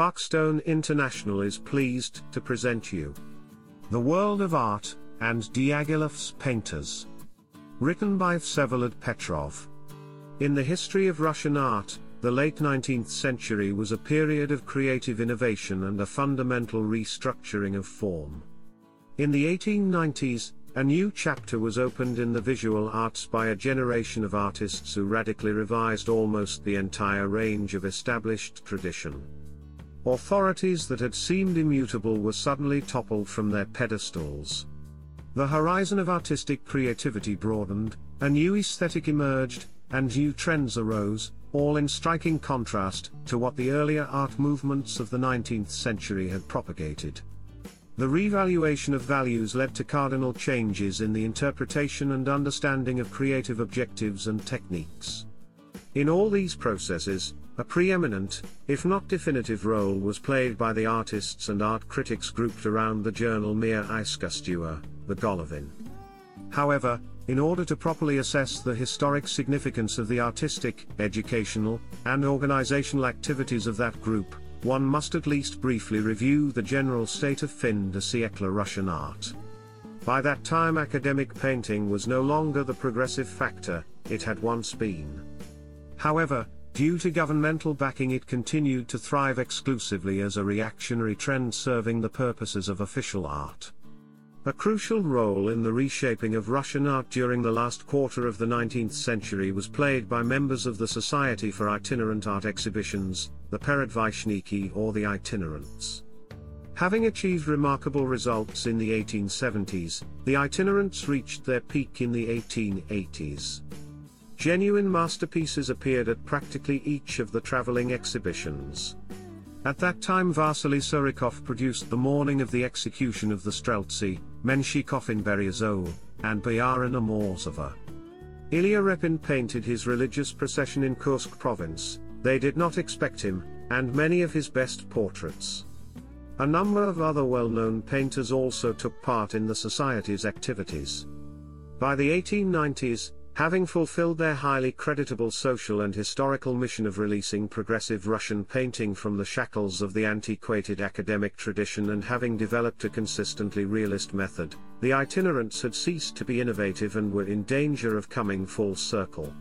Parkstone International is pleased to present you The World of Art and Diaghilev's Painters. Written by Vsevolod Petrov. In the history of Russian art, the late 19th century was a period of creative innovation and a fundamental restructuring of form. In the 1890s, a new chapter was opened in the visual arts by a generation of artists who radically revised almost the entire range of established tradition. Authorities that had seemed immutable were suddenly toppled from their pedestals. The horizon of artistic creativity broadened, a new aesthetic emerged, and new trends arose, all in striking contrast to what the earlier art movements of the 19th century had propagated. The revaluation of values led to cardinal changes in the interpretation and understanding of creative objectives and techniques. In all these processes, a preeminent, if not definitive role was played by the artists and art critics grouped around the journal Mir Iskusstva, the Golovin. However, in order to properly assess the historic significance of the artistic, educational, and organizational activities of that group, one must at least briefly review the general state of fin de siècle Russian art. By that time academic painting was no longer the progressive factor, it had once been. However, Due to governmental backing it continued to thrive exclusively as a reactionary trend serving the purposes of official art. A crucial role in the reshaping of Russian art during the last quarter of the 19th century was played by members of the Society for Itinerant Art Exhibitions, the Peredvizhniki or the Itinerants. Having achieved remarkable results in the 1870s, the itinerants reached their peak in the 1880s. Genuine masterpieces appeared at practically each of the traveling exhibitions. At that time Vasily Surikov produced The Morning of the Execution of the Streltsy, Menshikov in Beryozov, and Boyarina Morozova. Ilya Repin painted his religious procession in Kursk province, they did not expect him, and many of his best portraits. A number of other well-known painters also took part in the society's activities. By the 1890s, Having fulfilled their highly creditable social and historical mission of releasing progressive Russian painting from the shackles of the antiquated academic tradition and having developed a consistently realist method, the itinerants had ceased to be innovative and were in danger of coming full circle.